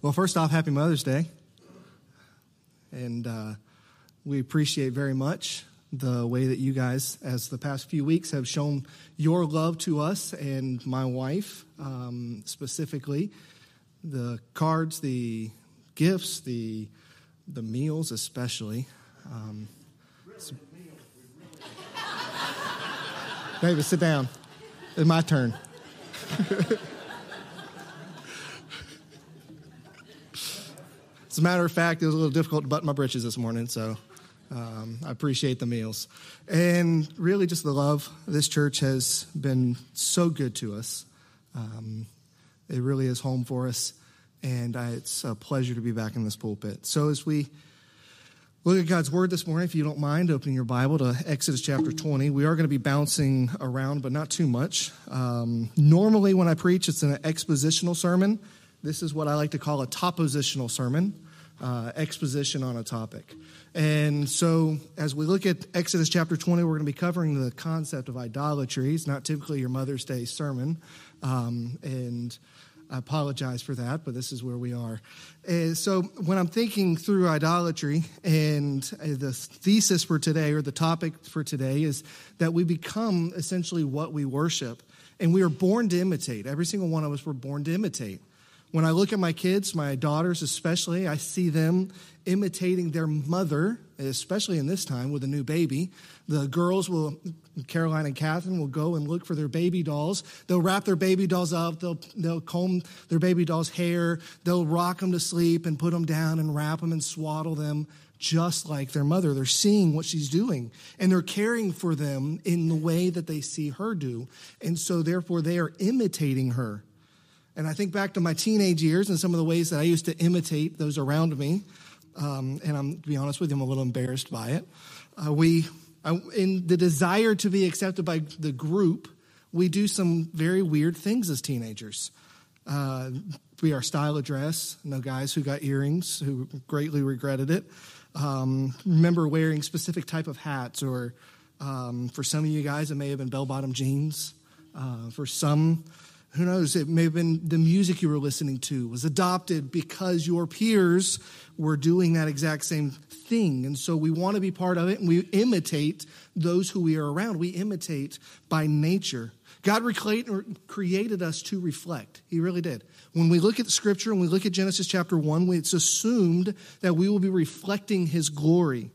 Well, first off, happy Mother's Day. And uh, we appreciate very much the way that you guys, as the past few weeks, have shown your love to us and my wife um, specifically. The cards, the gifts, the, the meals, especially. Um, David, sit down. It's my turn. As a matter of fact, it was a little difficult to button my britches this morning, so um, I appreciate the meals. And really, just the love. This church has been so good to us. Um, it really is home for us, and I, it's a pleasure to be back in this pulpit. So, as we look at God's Word this morning, if you don't mind opening your Bible to Exodus chapter 20, we are going to be bouncing around, but not too much. Um, normally, when I preach, it's an expositional sermon. This is what I like to call a topositional sermon uh, exposition on a topic. And so, as we look at Exodus chapter 20, we're going to be covering the concept of idolatry. It's not typically your Mother's Day sermon. Um, and I apologize for that, but this is where we are. And so, when I'm thinking through idolatry, and the thesis for today, or the topic for today, is that we become essentially what we worship. And we are born to imitate. Every single one of us were born to imitate. When I look at my kids, my daughters especially, I see them imitating their mother, especially in this time with a new baby. The girls will, Caroline and Catherine will go and look for their baby dolls. They'll wrap their baby dolls up. They'll, they'll comb their baby doll's hair. They'll rock them to sleep and put them down and wrap them and swaddle them just like their mother. They're seeing what she's doing and they're caring for them in the way that they see her do. And so therefore they are imitating her. And I think back to my teenage years and some of the ways that I used to imitate those around me. Um, and I'm, to be honest with you, I'm a little embarrassed by it. Uh, we, uh, in the desire to be accepted by the group, we do some very weird things as teenagers. Uh, we our style of dress. No guys who got earrings who greatly regretted it. Um, remember wearing specific type of hats, or um, for some of you guys, it may have been bell-bottom jeans. Uh, for some, who knows, it may have been the music you were listening to was adopted because your peers were doing that exact same thing. And so we want to be part of it and we imitate those who we are around. We imitate by nature. God created us to reflect. He really did. When we look at the scripture and we look at Genesis chapter 1, it's assumed that we will be reflecting his glory.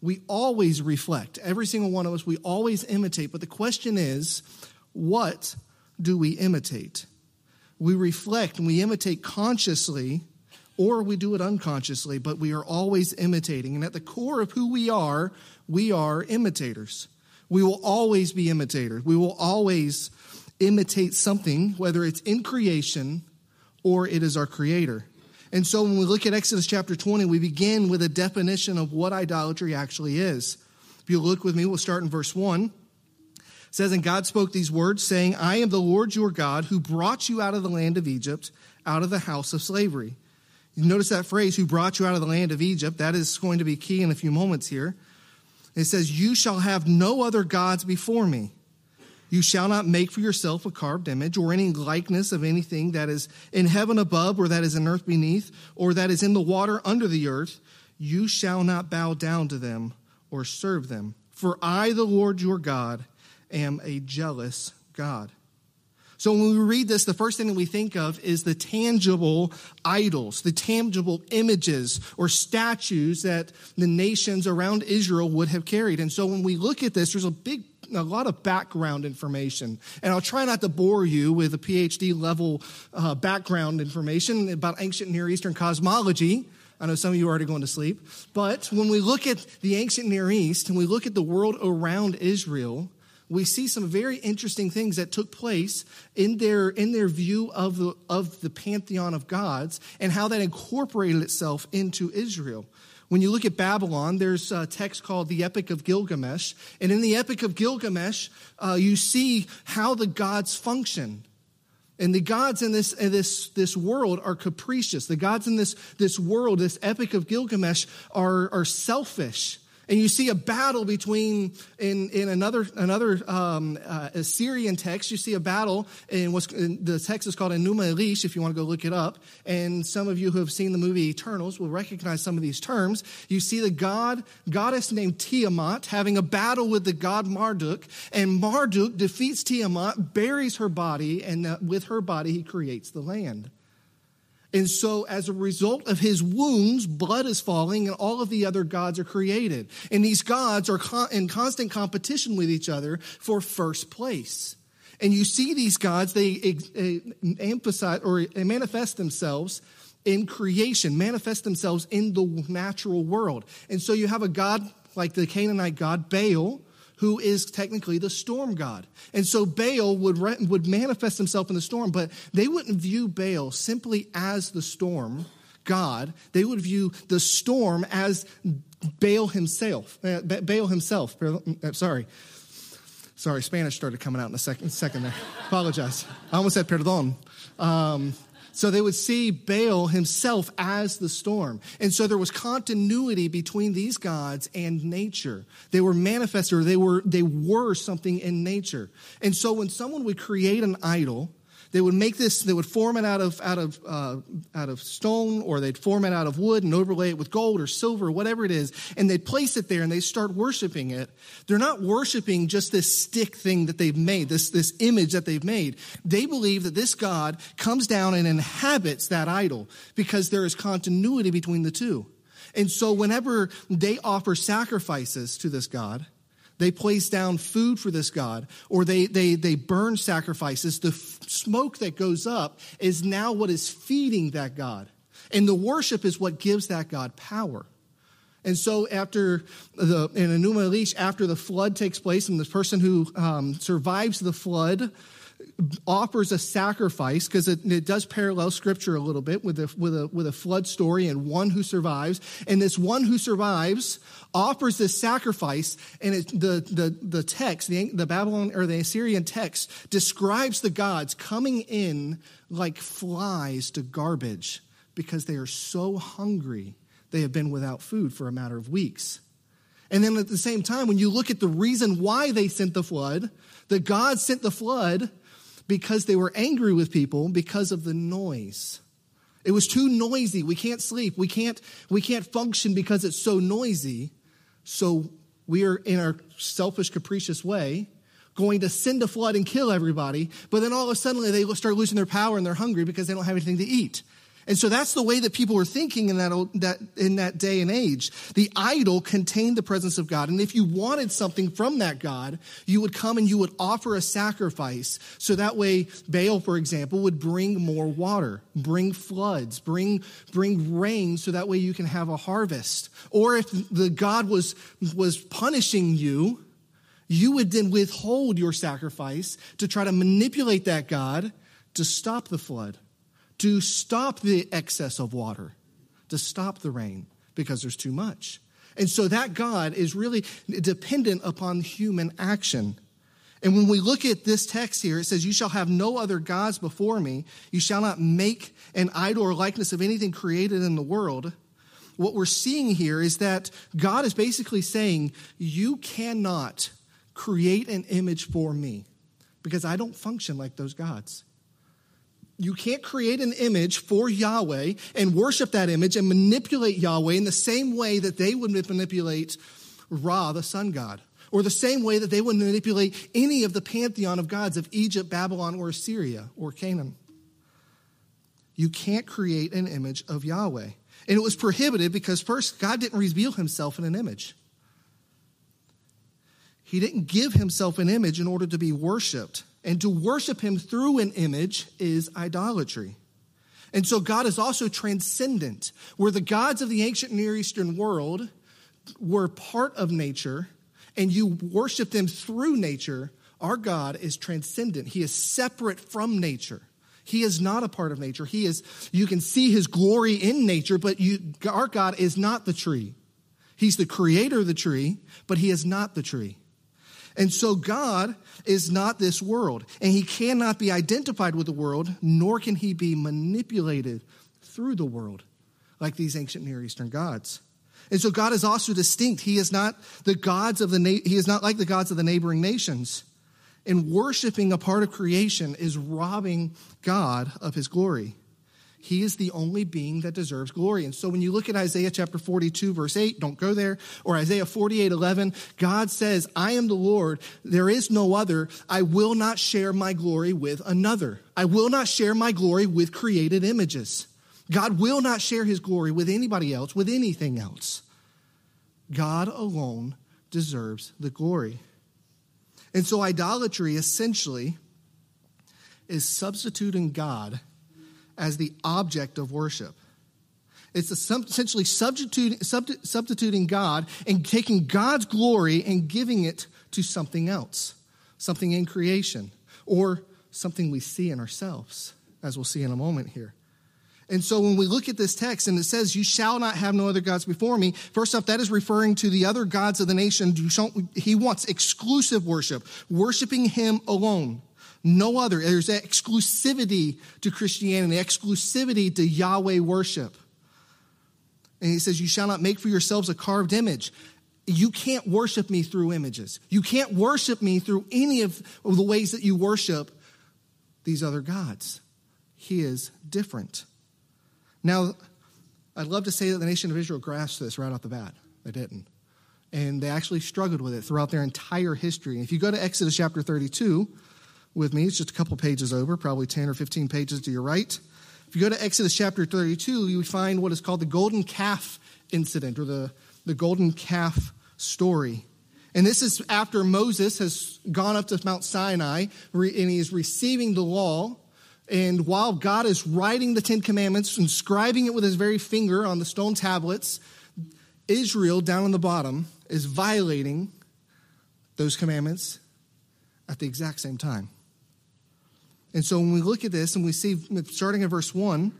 We always reflect. Every single one of us, we always imitate. But the question is, what do we imitate? We reflect and we imitate consciously, or we do it unconsciously, but we are always imitating. And at the core of who we are, we are imitators. We will always be imitators. We will always imitate something, whether it's in creation or it is our creator. And so when we look at Exodus chapter 20, we begin with a definition of what idolatry actually is. If you look with me, we'll start in verse 1 says, And God spoke these words, saying, I am the Lord your God who brought you out of the land of Egypt, out of the house of slavery. You notice that phrase, who brought you out of the land of Egypt. That is going to be key in a few moments here. It says, You shall have no other gods before me. You shall not make for yourself a carved image or any likeness of anything that is in heaven above, or that is in earth beneath, or that is in the water under the earth. You shall not bow down to them or serve them. For I, the Lord your God, am a jealous God. So when we read this, the first thing that we think of is the tangible idols, the tangible images or statues that the nations around Israel would have carried. And so when we look at this, there's a big a lot of background information. And I'll try not to bore you with a PhD level uh, background information about ancient Near Eastern cosmology. I know some of you are already going to sleep. But when we look at the ancient Near East and we look at the world around Israel, we see some very interesting things that took place in their, in their view of the, of the pantheon of gods and how that incorporated itself into Israel. When you look at Babylon, there's a text called the Epic of Gilgamesh. And in the Epic of Gilgamesh, uh, you see how the gods function. And the gods in this, in this, this world are capricious. The gods in this, this world, this Epic of Gilgamesh, are, are selfish And you see a battle between, in, in another, another um, uh, Assyrian text, you see a battle in what's, in, the text is called Enuma Elish, if you want to go look it up. And some of you who have seen the movie Eternals will recognize some of these terms. You see the god, goddess named Tiamat having a battle with the god Marduk, and Marduk defeats Tiamat, buries her body, and uh, with her body he creates the land. And so, as a result of his wounds, blood is falling, and all of the other gods are created. And these gods are in constant competition with each other for first place. And you see these gods, they eh, emphasize or manifest themselves in creation, manifest themselves in the natural world. And so, you have a god like the Canaanite god Baal, who is technically the storm god. And so Baal would, re- would manifest himself in the storm, but they wouldn't view Baal simply as the storm god. They would view the storm as Baal himself. Uh, Baal himself. Uh, sorry. Sorry, Spanish started coming out in a second, second there. Apologize. I almost said perdón. Um, so they would see Baal himself as the storm. And so there was continuity between these gods and nature. They were manifested or they were, they were something in nature. And so when someone would create an idol, they would make this, they would form it out of, out of, uh, out of stone or they'd form it out of wood and overlay it with gold or silver whatever it is. And they'd place it there and they start worshiping it. They're not worshiping just this stick thing that they've made, this, this image that they've made. They believe that this God comes down and inhabits that idol because there is continuity between the two. And so whenever they offer sacrifices to this God, they place down food for this God, or they, they, they burn sacrifices. The f- smoke that goes up is now what is feeding that God. And the worship is what gives that God power. And so after the, in Enuma Elish, after the flood takes place and the person who um, survives the flood offers a sacrifice because it, it, does parallel scripture a little bit with a, with, a, with a flood story and one who survives. And this one who survives offers this sacrifice, and it, the, the, the text, the, the Babylon or the Assyrian text, describes the gods coming in like flies to garbage because they are so hungry they have been without food for a matter of weeks. And then at the same time, when you look at the reason why they sent the flood, the God sent the flood because they were angry with people because of the noise. It was too noisy. We can't sleep. We can't, we can't function because it's so noisy. So we are, in our selfish, capricious way, going to send a flood and kill everybody. But then all of a sudden they start losing their power and they're hungry because they don't have anything to eat. And so that's the way that people were thinking in that, that, in that day and age. The idol contained the presence of God. And if you wanted something from that God, you would come and you would offer a sacrifice. So that way, Baal, for example, would bring more water, bring floods, bring, bring rain, so that way you can have a harvest. Or if the God was, was punishing you, you would then withhold your sacrifice to try to manipulate that God to stop the flood to stop the excess of water, to stop the rain because there's too much. And so that God is really dependent upon human action. And when we look at this text here, it says, You shall have no other gods before me. You shall not make an idol or likeness of anything created in the world. What we're seeing here is that God is basically saying, You cannot create an image for me because I don't function like those gods. You can't create an image for Yahweh and worship that image and manipulate Yahweh in the same way that they would manipulate Ra, the sun god, or the same way that they would manipulate any of the pantheon of gods of Egypt, Babylon, or Assyria, or Canaan. You can't create an image of Yahweh. And it was prohibited because, first, God didn't reveal himself in an image. He didn't give himself an image in order to be worshiped. And to worship him through an image is idolatry. And so God is also transcendent, where the gods of the ancient Near Eastern world were part of nature and you worship them through nature. Our God is transcendent. He is separate from nature. He is not a part of nature. He is, you can see his glory in nature, but you, our God is not the tree. He's the creator of the tree, but he is not the tree. And so God is not this world, and he cannot be identified with the world, nor can he be manipulated through the world like these ancient Near Eastern gods. And so God is also distinct. He is not the gods of the na- he is not like the gods of the neighboring nations. And worshiping a part of creation is robbing God of his glory. He is the only being that deserves glory. And so when you look at Isaiah chapter 42, verse 8, don't go there, or Isaiah 48, 11, God says, I am the Lord. There is no other. I will not share my glory with another. I will not share my glory with created images. God will not share his glory with anybody else, with anything else. God alone deserves the glory. And so idolatry essentially is substituting God as the object of worship. It's essentially substituting, God and taking God's glory and giving it to something else, something in creation, or something we see in ourselves, as we'll see in a moment here. And so when we look at this text and it says, You shall not have no other gods before me, first off, that is referring to the other gods of the nation. He wants exclusive worship, worshiping him alone. No other. There's exclusivity to Christianity, exclusivity to Yahweh worship. And he says, You shall not make for yourselves a carved image. You can't worship me through images. You can't worship me through any of the ways that you worship these other gods. He is different. Now, I'd love to say that the nation of Israel grasped this right off the bat. They didn't. And they actually struggled with it throughout their entire history. And if you go to Exodus chapter 32, with me. It's just a couple pages over, probably 10 or 15 pages to your right. If you go to Exodus chapter 32, you find what is called the golden calf incident or the, the golden calf story. And this is after Moses has gone up to Mount Sinai and he is receiving the law. And while God is writing the Ten Commandments, inscribing it with his very finger on the stone tablets, Israel down on the bottom is violating those commandments at the exact same time. And so when we look at this and we see, starting in verse 1,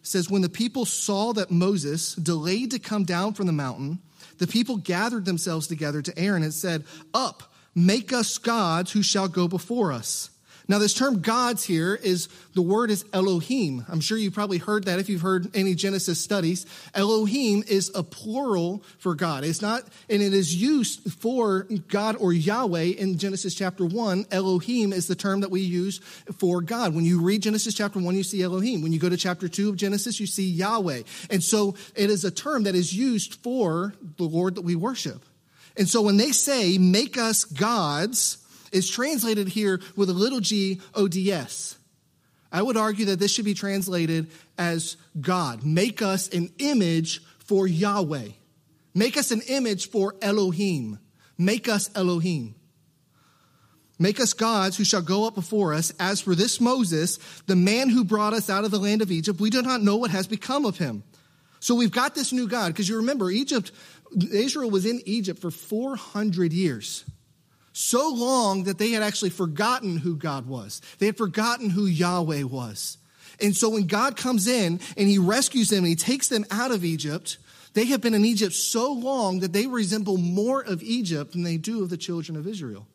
says, When the people saw that Moses delayed to come down from the mountain, the people gathered themselves together to Aaron and said, Up, make us gods who shall go before us. Now, this term gods here is the word is Elohim. I'm sure you've probably heard that if you've heard any Genesis studies. Elohim is a plural for God. It's not, and it is used for God or Yahweh in Genesis chapter 1. Elohim is the term that we use for God. When you read Genesis chapter 1, you see Elohim. When you go to chapter 2 of Genesis, you see Yahweh. And so it is a term that is used for the Lord that we worship. And so when they say, make us gods, is translated here with a little g O D S. I would argue that this should be translated as God. Make us an image for Yahweh. Make us an image for Elohim. Make us Elohim. Make us gods who shall go up before us. As for this Moses, the man who brought us out of the land of Egypt, we do not know what has become of him. So we've got this new God, because you remember, Egypt, Israel was in Egypt for 400 years so long that they had actually forgotten who God was. They had forgotten who Yahweh was. And so when God comes in and he rescues them and he takes them out of Egypt, they have been in Egypt so long that they resemble more of Egypt than they do of the children of Israel.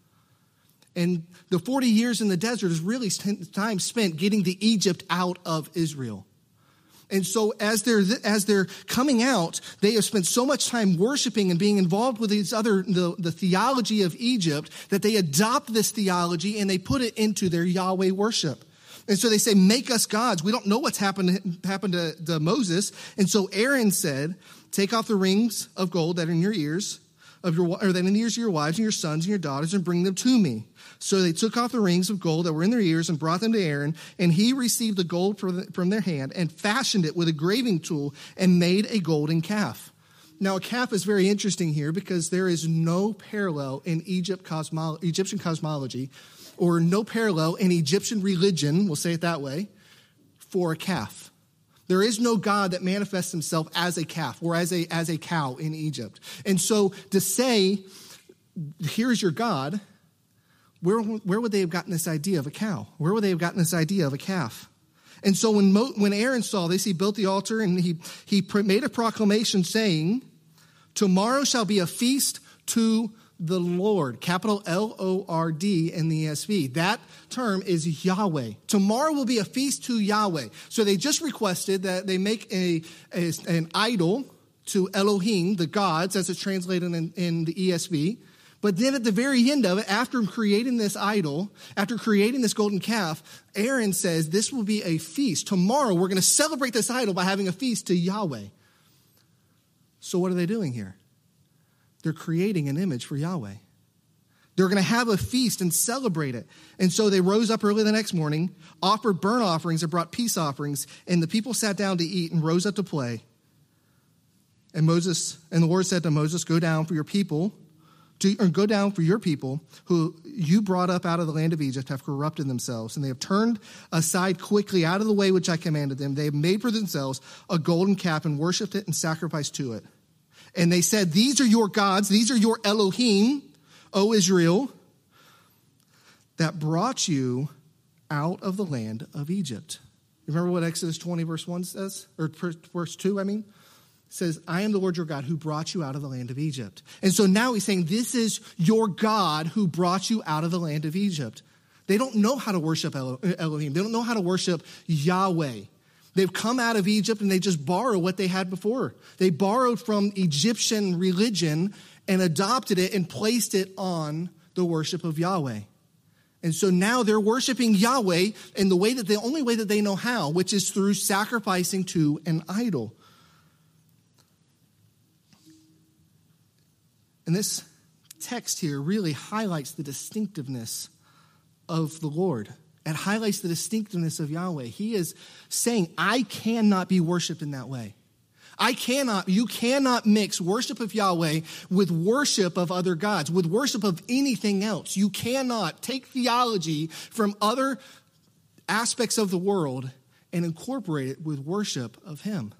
And the 40 years in the desert is really time spent getting the Egypt out of Israel. And so as they're, as they're coming out, they have spent so much time worshiping and being involved with these other, the, the theology of Egypt that they adopt this theology and they put it into their Yahweh worship. And so they say, make us gods. We don't know what's happened, happened to, to Moses. And so Aaron said, take off the rings of gold that are in your ears of your, or that in the ears of your wives and your sons and your daughters and bring them to me. So they took off the rings of gold that were in their ears and brought them to Aaron, and he received the gold from their hand and fashioned it with a graving tool and made a golden calf. Now, a calf is very interesting here because there is no parallel in Egypt cosmo- Egyptian cosmology or no parallel in Egyptian religion, we'll say it that way, for a calf. There is no God that manifests himself as a calf or as a, as a cow in Egypt. And so to say, here's your God, where, where would they have gotten this idea of a cow? Where would they have gotten this idea of a calf? And so when, Mo, when Aaron saw this, he built the altar and he, he made a proclamation saying, Tomorrow shall be a feast to the Lord, capital L O R D in the ESV. That term is Yahweh. Tomorrow will be a feast to Yahweh. So they just requested that they make a, a an idol to Elohim, the gods, as it's translated in, in the ESV. But then at the very end of it, after creating this idol, after creating this golden calf, Aaron says, This will be a feast. Tomorrow we're going to celebrate this idol by having a feast to Yahweh. So what are they doing here? They're creating an image for Yahweh. They're going to have a feast and celebrate it. And so they rose up early the next morning, offered burnt offerings, and brought peace offerings, and the people sat down to eat and rose up to play. And Moses and the Lord said to Moses, Go down for your people to, or go down for your people who you brought up out of the land of Egypt have corrupted themselves, and they have turned aside quickly out of the way which I commanded them. They have made for themselves a golden calf and worshipped it and sacrificed to it. And they said, These are your gods, these are your Elohim, O Israel, that brought you out of the land of Egypt. Remember what Exodus 20, verse 1 says? Or verse 2, I mean? says, I am the Lord your God who brought you out of the land of Egypt. And so now he's saying, This is your God who brought you out of the land of Egypt. They don't know how to worship Elohim, they don't know how to worship Yahweh. They've come out of Egypt and they just borrow what they had before. They borrowed from Egyptian religion and adopted it and placed it on the worship of Yahweh. And so now they're worshiping Yahweh in the way that the only way that they know how, which is through sacrificing to an idol. And this text here really highlights the distinctiveness of the Lord. It highlights the distinctiveness of Yahweh. He is saying, I cannot be worshiped in that way. I cannot, you cannot mix worship of Yahweh with worship of other gods, with worship of anything else. You cannot take theology from other aspects of the world and incorporate it with worship of Him.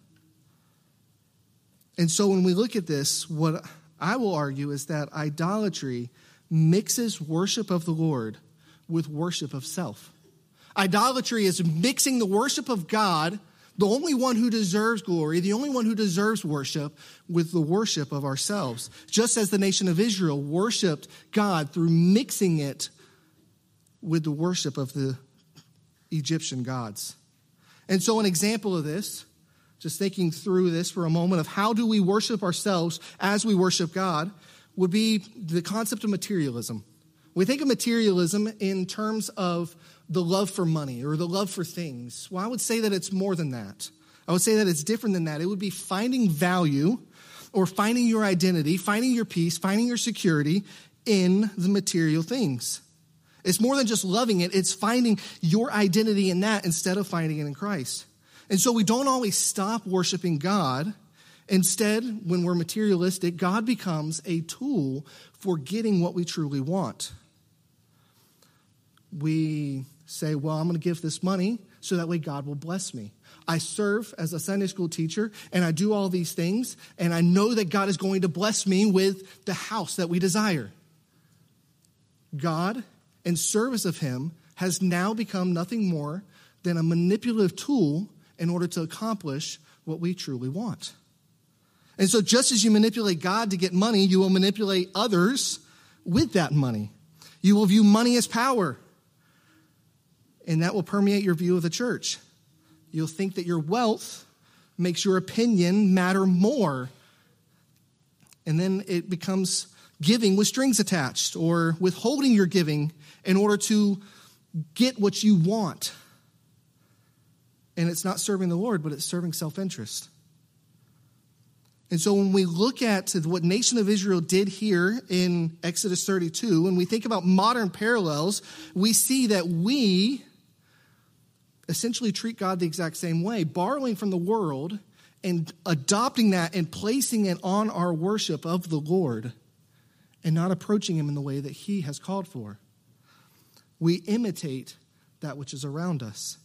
And so when we look at this, what I will argue is that idolatry mixes worship of the Lord with worship of self. Idolatry is mixing the worship of God, the only one who deserves glory, the only one who deserves worship, with the worship of ourselves. Just as the nation of Israel worshiped God through mixing it with the worship of the Egyptian gods. And so, an example of this just thinking through this for a moment of how do we worship ourselves as we worship God would be the concept of materialism. We think of materialism in terms of the love for money or the love for things. Well, I would say that it's more than that. I would say that it's different than that. It would be finding value or finding your identity, finding your peace, finding your security in the material things. It's more than just loving it, it's finding your identity in that instead of finding it in Christ. And so we don't always stop worshiping God. Instead, when we're materialistic, God becomes a tool for getting what we truly want. We say, Well, I'm going to give this money so that way God will bless me. I serve as a Sunday school teacher and I do all these things, and I know that God is going to bless me with the house that we desire. God, in service of Him, has now become nothing more than a manipulative tool in order to accomplish what we truly want. And so, just as you manipulate God to get money, you will manipulate others with that money. You will view money as power, and that will permeate your view of the church. You'll think that your wealth makes your opinion matter more. And then it becomes giving with strings attached or withholding your giving in order to get what you want and it's not serving the Lord, but it's serving self interest. And so when we look at what nation of Israel did here in Exodus 32, when we think about modern parallels, we see that we essentially treat God the exact same way, borrowing from the world and adopting that and placing it on our worship of the Lord and not approaching him in the way that he has called for. We imitate that which is around us.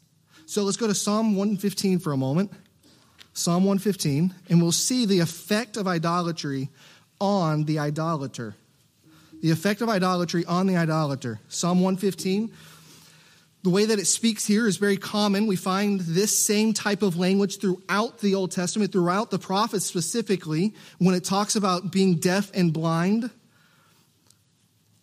So let's go to Psalm 115 for a moment. Psalm 115, and we'll see the effect of idolatry on the idolater. The effect of idolatry on the idolater. Psalm 115. The way that it speaks here is very common. We find this same type of language throughout the Old Testament, throughout the prophets specifically, when it talks about being deaf and blind.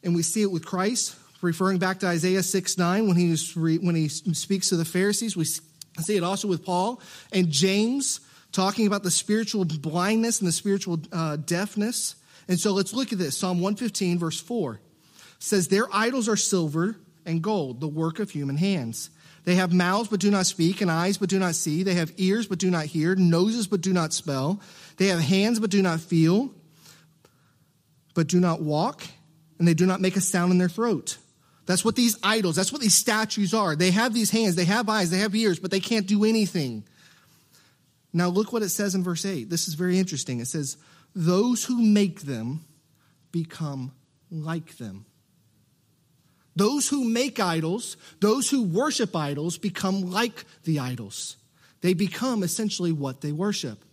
And we see it with Christ referring back to Isaiah 6 9 when he, re, when he speaks to the Pharisees. We see it also with Paul and James talking about the spiritual blindness and the spiritual uh, deafness. And so let's look at this. Psalm 115, verse 4 says, Their idols are silver and gold, the work of human hands. They have mouths but do not speak, and eyes but do not see. They have ears but do not hear, noses but do not smell. They have hands but do not feel, but do not walk, and they do not make a sound in their throat. That's what these idols, that's what these statues are. They have these hands, they have eyes, they have ears, but they can't do anything. Now, look what it says in verse 8. This is very interesting. It says, Those who make them become like them. Those who make idols, those who worship idols, become like the idols. They become essentially what they worship.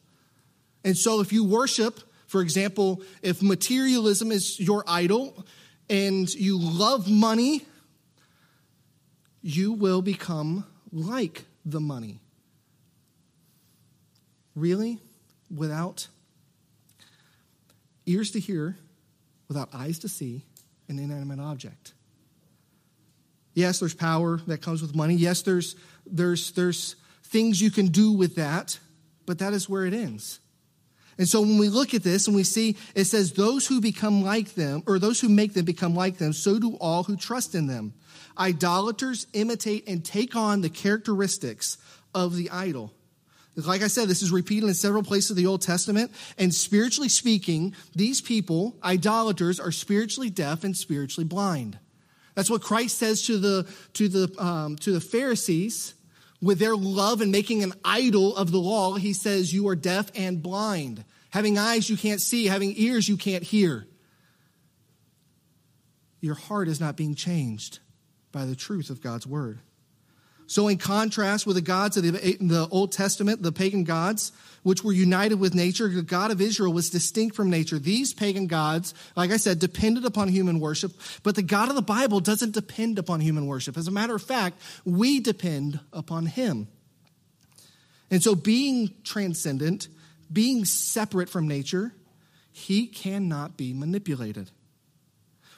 And so, if you worship, for example, if materialism is your idol and you love money, you will become like the money. Really? Without ears to hear, without eyes to see, an inanimate object. Yes, there's power that comes with money. Yes, there's, there's, there's things you can do with that, but that is where it ends. And so when we look at this and we see it says, those who become like them, or those who make them become like them, so do all who trust in them. Idolaters imitate and take on the characteristics of the idol. Like I said, this is repeated in several places of the Old Testament. And spiritually speaking, these people, idolaters, are spiritually deaf and spiritually blind. That's what Christ says to the, to the, um, to the Pharisees with their love and making an idol of the law. He says, You are deaf and blind. Having eyes you can't see, having ears you can't hear. Your heart is not being changed by the truth of God's word. So, in contrast with the gods of the, Old Testament, the pagan gods, which were united with nature, the God of Israel was distinct from nature. These pagan gods, like I said, depended upon human worship, but the God of the Bible doesn't depend upon human worship. As a matter of fact, we depend upon Him. And so, being transcendent, being separate from nature, He cannot be manipulated.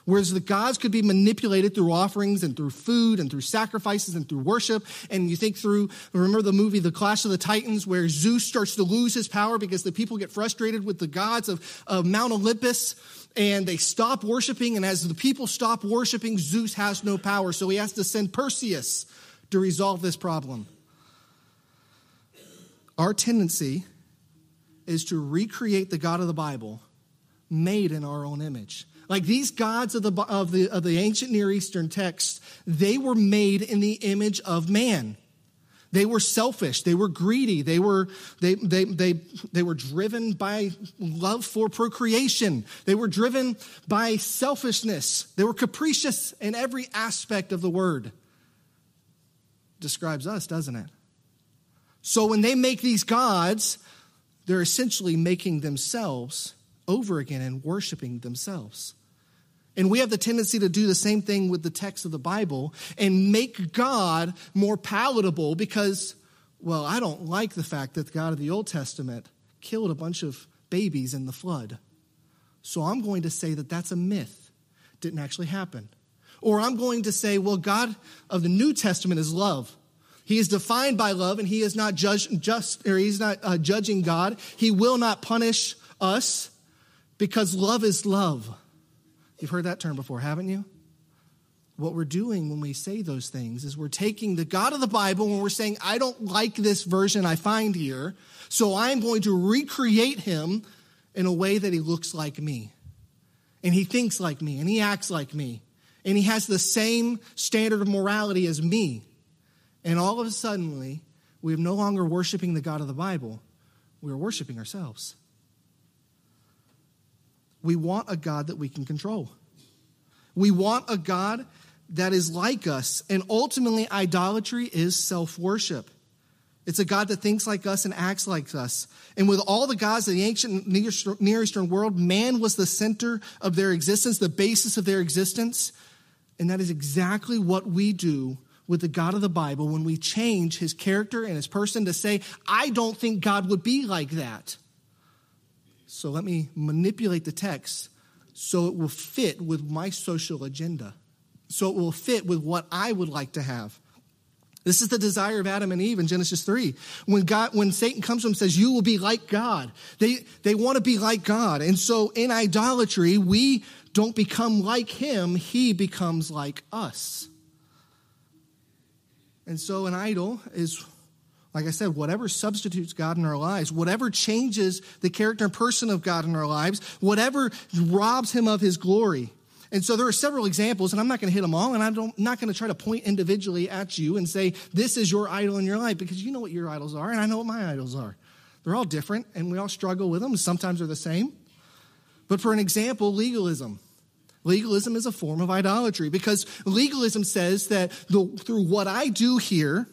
Whereas the gods could be manipulated through offerings and through food and through sacrifices and through worship. And you think through, remember the movie The Clash of the Titans, where Zeus starts to lose his power because the people get frustrated with the gods of, of Mount Olympus and they stop worshiping. And as the people stop worshiping, Zeus has no power. So he has to send Perseus to resolve this problem. Our tendency is to recreate the God of the Bible made in our own image. Like these gods of the, of the, of the ancient Near Eastern texts, they were made in the image of man. They were selfish. They were greedy. They were, they, they, they, they were driven by love for procreation. They were driven by selfishness. They were capricious in every aspect of the word. Describes us, doesn't it? So when they make these gods, they're essentially making themselves over again and worshiping themselves. And we have the tendency to do the same thing with the text of the Bible and make God more palatable because, well, I don't like the fact that the God of the Old Testament killed a bunch of babies in the flood. So I'm going to say that that's a myth. Didn't actually happen. Or I'm going to say, well, God of the New Testament is love. He is defined by love and he is not judge, just, or he's not uh, judging God. He will not punish us because love is love. You've heard that term before, haven't you? What we're doing when we say those things is we're taking the God of the Bible and we're saying, I don't like this version I find here, so I'm going to recreate him in a way that he looks like me. And he thinks like me, and he acts like me, and he has the same standard of morality as me. And all of a sudden, we are no longer worshiping the God of the Bible, we are worshiping ourselves. We want a God that we can control. We want a God that is like us. And ultimately, idolatry is self worship. It's a God that thinks like us and acts like us. And with all the gods of the ancient Near Eastern world, man was the center of their existence, the basis of their existence. And that is exactly what we do with the God of the Bible when we change his character and his person to say, I don't think God would be like that. So let me manipulate the text so it will fit with my social agenda, so it will fit with what I would like to have. This is the desire of Adam and Eve in Genesis 3. When God, when Satan comes to them and says, you will be like God. They, they want to be like God. And so in idolatry, we don't become like him. He becomes like us. And so an idol is, like I said, whatever substitutes God in our lives, whatever changes the character and person of God in our lives, whatever robs him of his glory. And so there are several examples, and I'm not going to hit them all, and I'm not going to try to point individually at you and say, this is your idol in your life, because you know what your idols are, and I know what my idols are. They're all different, and we all struggle with them. Sometimes they're the same. But for an example, legalism. Legalism is a form of idolatry because legalism says that the, through what I do here,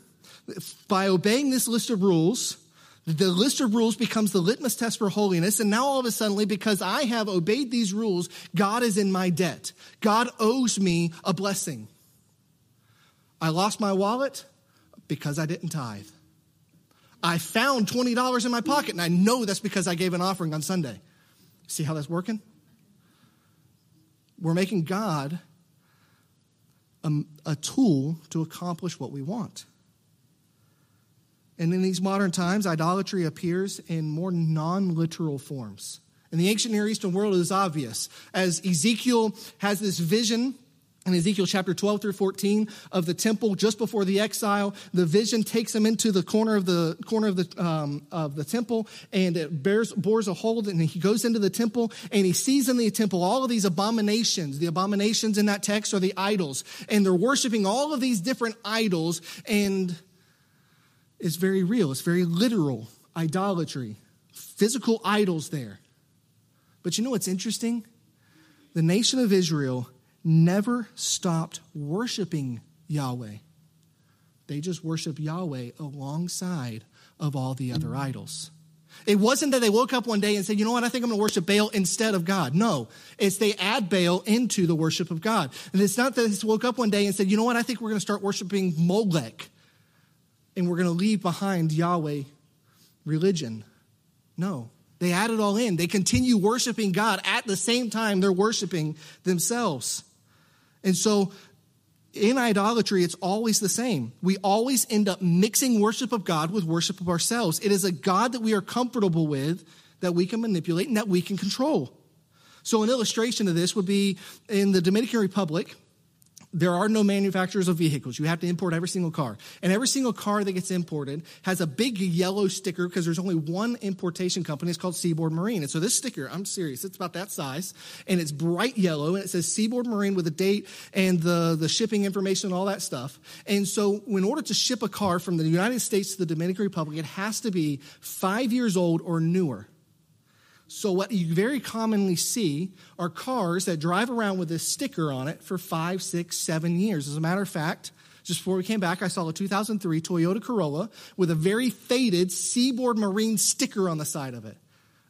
by obeying this list of rules, the list of rules becomes the litmus test for holiness. And now all of a sudden, because I have obeyed these rules, God is in my debt. God owes me a blessing. I lost my wallet because I didn't tithe. I found $20 in my pocket, and I know that's because I gave an offering on Sunday. See how that's working? We're making God a, a tool to accomplish what we want. And in these modern times, idolatry appears in more non literal forms. In the ancient Near Eastern world, it is obvious. As Ezekiel has this vision in Ezekiel chapter 12 through 14 of the temple just before the exile, the vision takes him into the corner of the corner of the um, of the temple, and it bears bores a hold, and he goes into the temple, and he sees in the temple all of these abominations. The abominations in that text are the idols, and they're worshiping all of these different idols, and is very real, it's very literal idolatry, physical idols there. But you know what's interesting? The nation of Israel never stopped worshiping Yahweh. They just worship Yahweh alongside of all the other idols. It wasn't that they woke up one day and said, you know what, I think I'm going to worship Baal instead of God. No, it's they add Baal into the worship of God. And it's not that they woke up one day and said, you know what, I think we're going to start worshiping Molech and we're going to leave behind Yahweh religion. No, they add it all in. They continue worshiping God at the same time they're worshiping themselves. And so in idolatry, it's always the same. We always end up mixing worship of God with worship of ourselves. It is a God that we are comfortable with, that we can manipulate, and that we can control. So, an illustration of this would be in the Dominican Republic there are no manufacturers of vehicles. You have to import every single car. And every single car that gets imported has a big yellow sticker because there's only one importation company. It's called Seaboard Marine. And so this sticker, I'm serious, it's about that size. And it's bright yellow and it says Seaboard Marine with a date and the, the shipping information and all that stuff. And so in order to ship a car from the United States to the Dominican Republic, it has to be five years old or newer. So, what you very commonly see are cars that drive around with this sticker on it for five, six, seven years. As a matter of fact, just before we came back, I saw a 2003 Toyota Corolla with a very faded Seaboard Marine sticker on the side of it.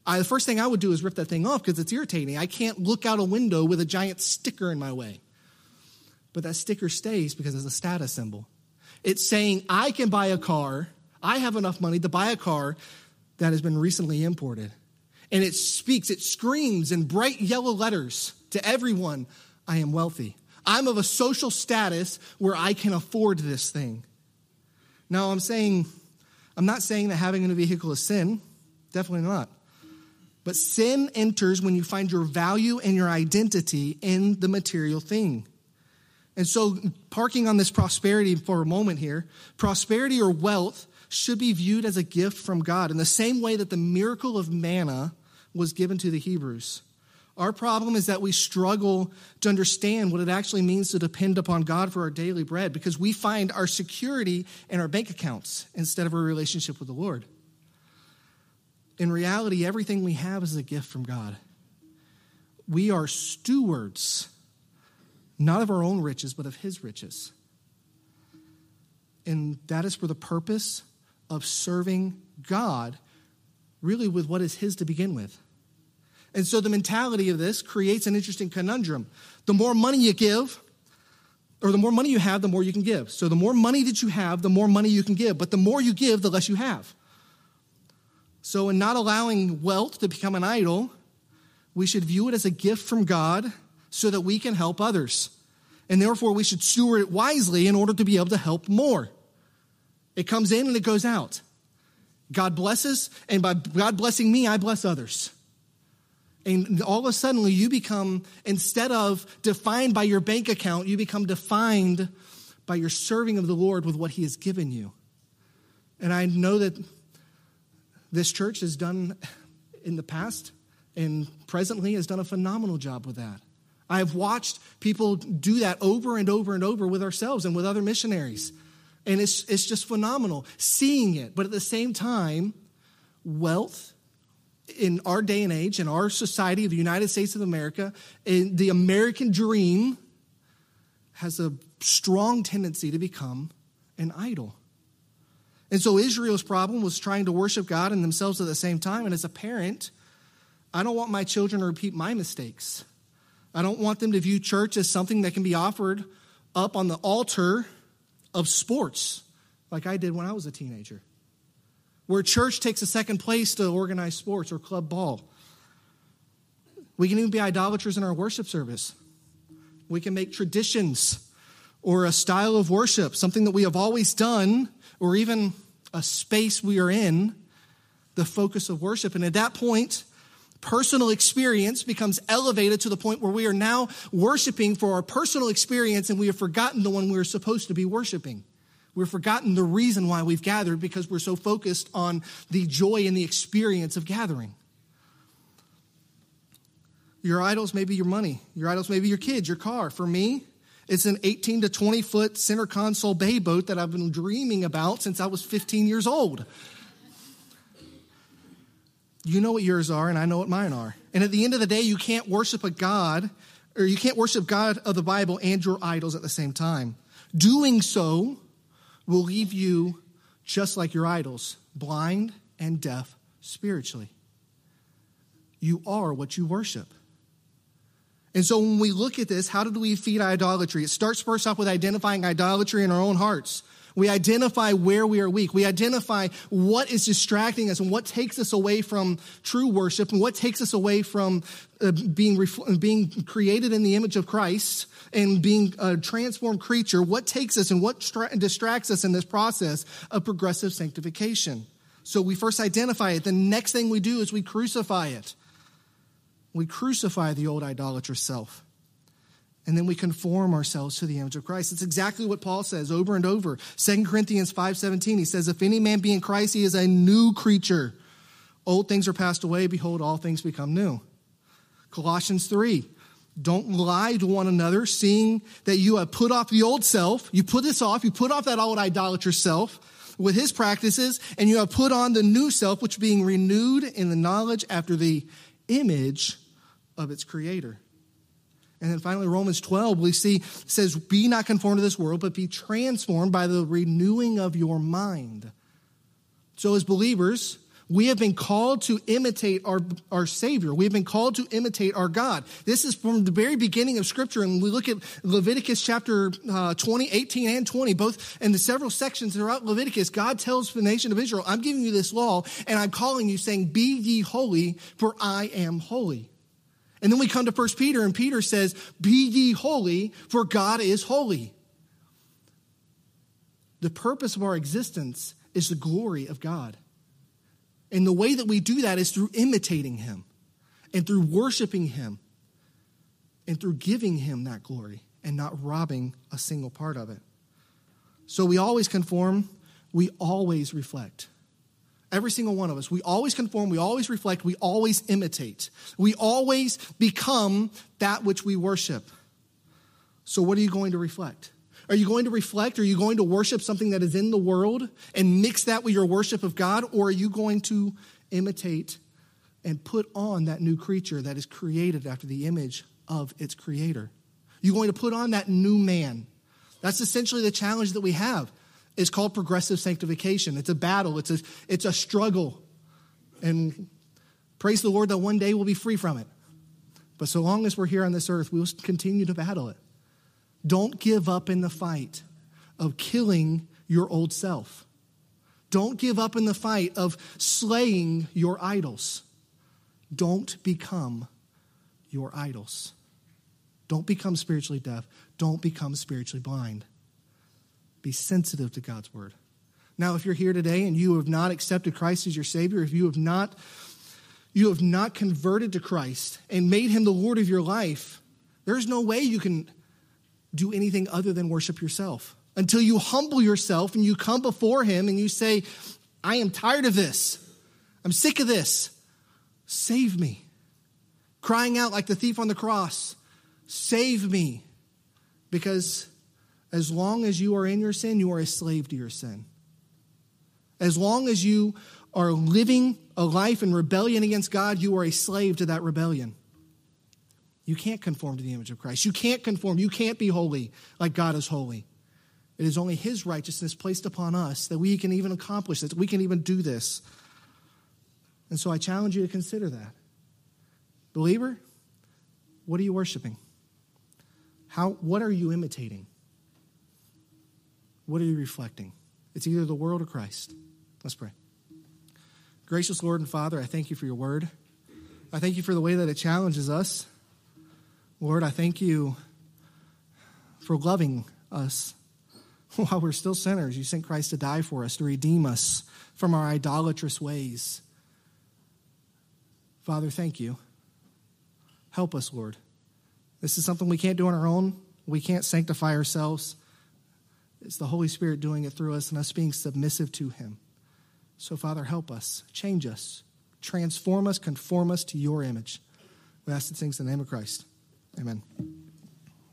I, the first thing I would do is rip that thing off because it's irritating. I can't look out a window with a giant sticker in my way. But that sticker stays because it's a status symbol. It's saying, I can buy a car, I have enough money to buy a car that has been recently imported and it speaks, it screams in bright yellow letters to everyone I am wealthy. I'm of a social status where I can afford this thing. Now, I'm saying, I'm not saying that having a vehicle is sin, definitely not. But sin enters when you find your value and your identity in the material thing. And so, parking on this prosperity for a moment here, prosperity or wealth should be viewed as a gift from God in the same way that the miracle of manna was given to the Hebrews. Our problem is that we struggle to understand what it actually means to depend upon God for our daily bread because we find our security in our bank accounts instead of a relationship with the Lord. In reality, everything we have is a gift from God. We are stewards, not of our own riches, but of His riches. And that is for the purpose of serving God really with what is his to begin with. And so the mentality of this creates an interesting conundrum. The more money you give, or the more money you have, the more you can give. So the more money that you have, the more money you can give. But the more you give, the less you have. So, in not allowing wealth to become an idol, we should view it as a gift from God so that we can help others. And therefore, we should steward it wisely in order to be able to help more. It comes in and it goes out. God blesses, and by God blessing me, I bless others. And all of a sudden, you become, instead of defined by your bank account, you become defined by your serving of the Lord with what He has given you. And I know that this church has done in the past and presently has done a phenomenal job with that. I have watched people do that over and over and over with ourselves and with other missionaries. And it's, it's just phenomenal seeing it. But at the same time, wealth in our day and age, in our society the United States of America, in the American dream has a strong tendency to become an idol. And so Israel's problem was trying to worship God and themselves at the same time. And as a parent, I don't want my children to repeat my mistakes. I don't want them to view church as something that can be offered up on the altar of sports like I did when I was a teenager, where church takes a second place to organize sports or club ball. We can even be idolaters in our worship service. We can make traditions or a style of worship, something that we have always done, or even a space we are in, the focus of worship. And at that point, personal experience becomes elevated to the point where we are now worshiping for our personal experience and we have forgotten the one we are supposed to be worshiping. We've forgotten the reason why we've gathered because we're so focused on the joy and the experience of gathering. Your idols may be your money. Your idols may be your kids, your car. For me, it's an 18 to 20 foot center console bay boat that I've been dreaming about since I was 15 years old. You know what yours are, and I know what mine are. And at the end of the day, you can't worship a God, or you can't worship God of the Bible and your idols at the same time. Doing so will leave you just like your idols, blind and deaf spiritually. You are what you worship. And so when we look at this, how do we feed idolatry? It starts first off with identifying idolatry in our own hearts. We identify where we are weak. We identify what is distracting us and what takes us away from true worship and what takes us away from uh, being, being created in the image of Christ and being a transformed creature. What takes us and what stra- distracts us in this process of progressive sanctification. So we first identify it. The next thing we do is we crucify it. We crucify the old idolatrous self and then we conform ourselves to the image of Christ. It's exactly what Paul says over and over. 2 Corinthians 5:17 he says if any man be in Christ he is a new creature. Old things are passed away behold all things become new. Colossians 3 don't lie to one another, seeing that you have put off the old self. You put this off, you put off that old idolatrous self with his practices, and you have put on the new self, which being renewed in the knowledge after the image of its creator. And then finally, Romans 12, we see says, Be not conformed to this world, but be transformed by the renewing of your mind. So, as believers, we have been called to imitate our, our Savior. We have been called to imitate our God. This is from the very beginning of Scripture. And we look at Leviticus chapter uh, 20, 18, and 20, both in the several sections throughout Leviticus. God tells the nation of Israel, I'm giving you this law, and I'm calling you, saying, Be ye holy, for I am holy. And then we come to 1 Peter, and Peter says, Be ye holy, for God is holy. The purpose of our existence is the glory of God. And the way that we do that is through imitating Him, and through worshiping Him, and through giving Him that glory, and not robbing a single part of it. So we always conform, we always reflect. Every single one of us. We always conform, we always reflect, we always imitate. We always become that which we worship. So, what are you going to reflect? Are you going to reflect? Are you going to worship something that is in the world and mix that with your worship of God? Or are you going to imitate and put on that new creature that is created after the image of its creator? You're going to put on that new man. That's essentially the challenge that we have. It's called progressive sanctification. It's a battle, it's a, it's a struggle. And praise the Lord that one day we'll be free from it. But so long as we're here on this earth, we'll continue to battle it. Don't give up in the fight of killing your old self. Don't give up in the fight of slaying your idols. Don't become your idols. Don't become spiritually deaf. Don't become spiritually blind. Be sensitive to God's word. Now, if you're here today and you have not accepted Christ as your Savior, if you have not you have not converted to Christ and made him the Lord of your life, there's no way you can do anything other than worship yourself until you humble yourself and you come before him and you say, I am tired of this. I'm sick of this. Save me. Crying out like the thief on the cross, Save me. Because as long as you are in your sin, you are a slave to your sin. As long as you are living a life in rebellion against God, you are a slave to that rebellion. You can't conform to the image of Christ. You can't conform. You can't be holy like God is holy. It is only His righteousness placed upon us that we can even accomplish this, we can even do this. And so I challenge you to consider that. Believer, what are you worshiping? How, what are you imitating? What are you reflecting? It's either the world or Christ. Let's pray. Gracious Lord and Father, I thank you for your word. I thank you for the way that it challenges us. Lord, I thank you for loving us while we're still sinners. You sent Christ to die for us, to redeem us from our idolatrous ways. Father, thank you. Help us, Lord. This is something we can't do on our own. We can't sanctify ourselves. It's the Holy Spirit doing it through us and us being submissive to Him. So, Father, help us, change us, transform us, conform us to your image. We ask these things in the name of Christ. Amen.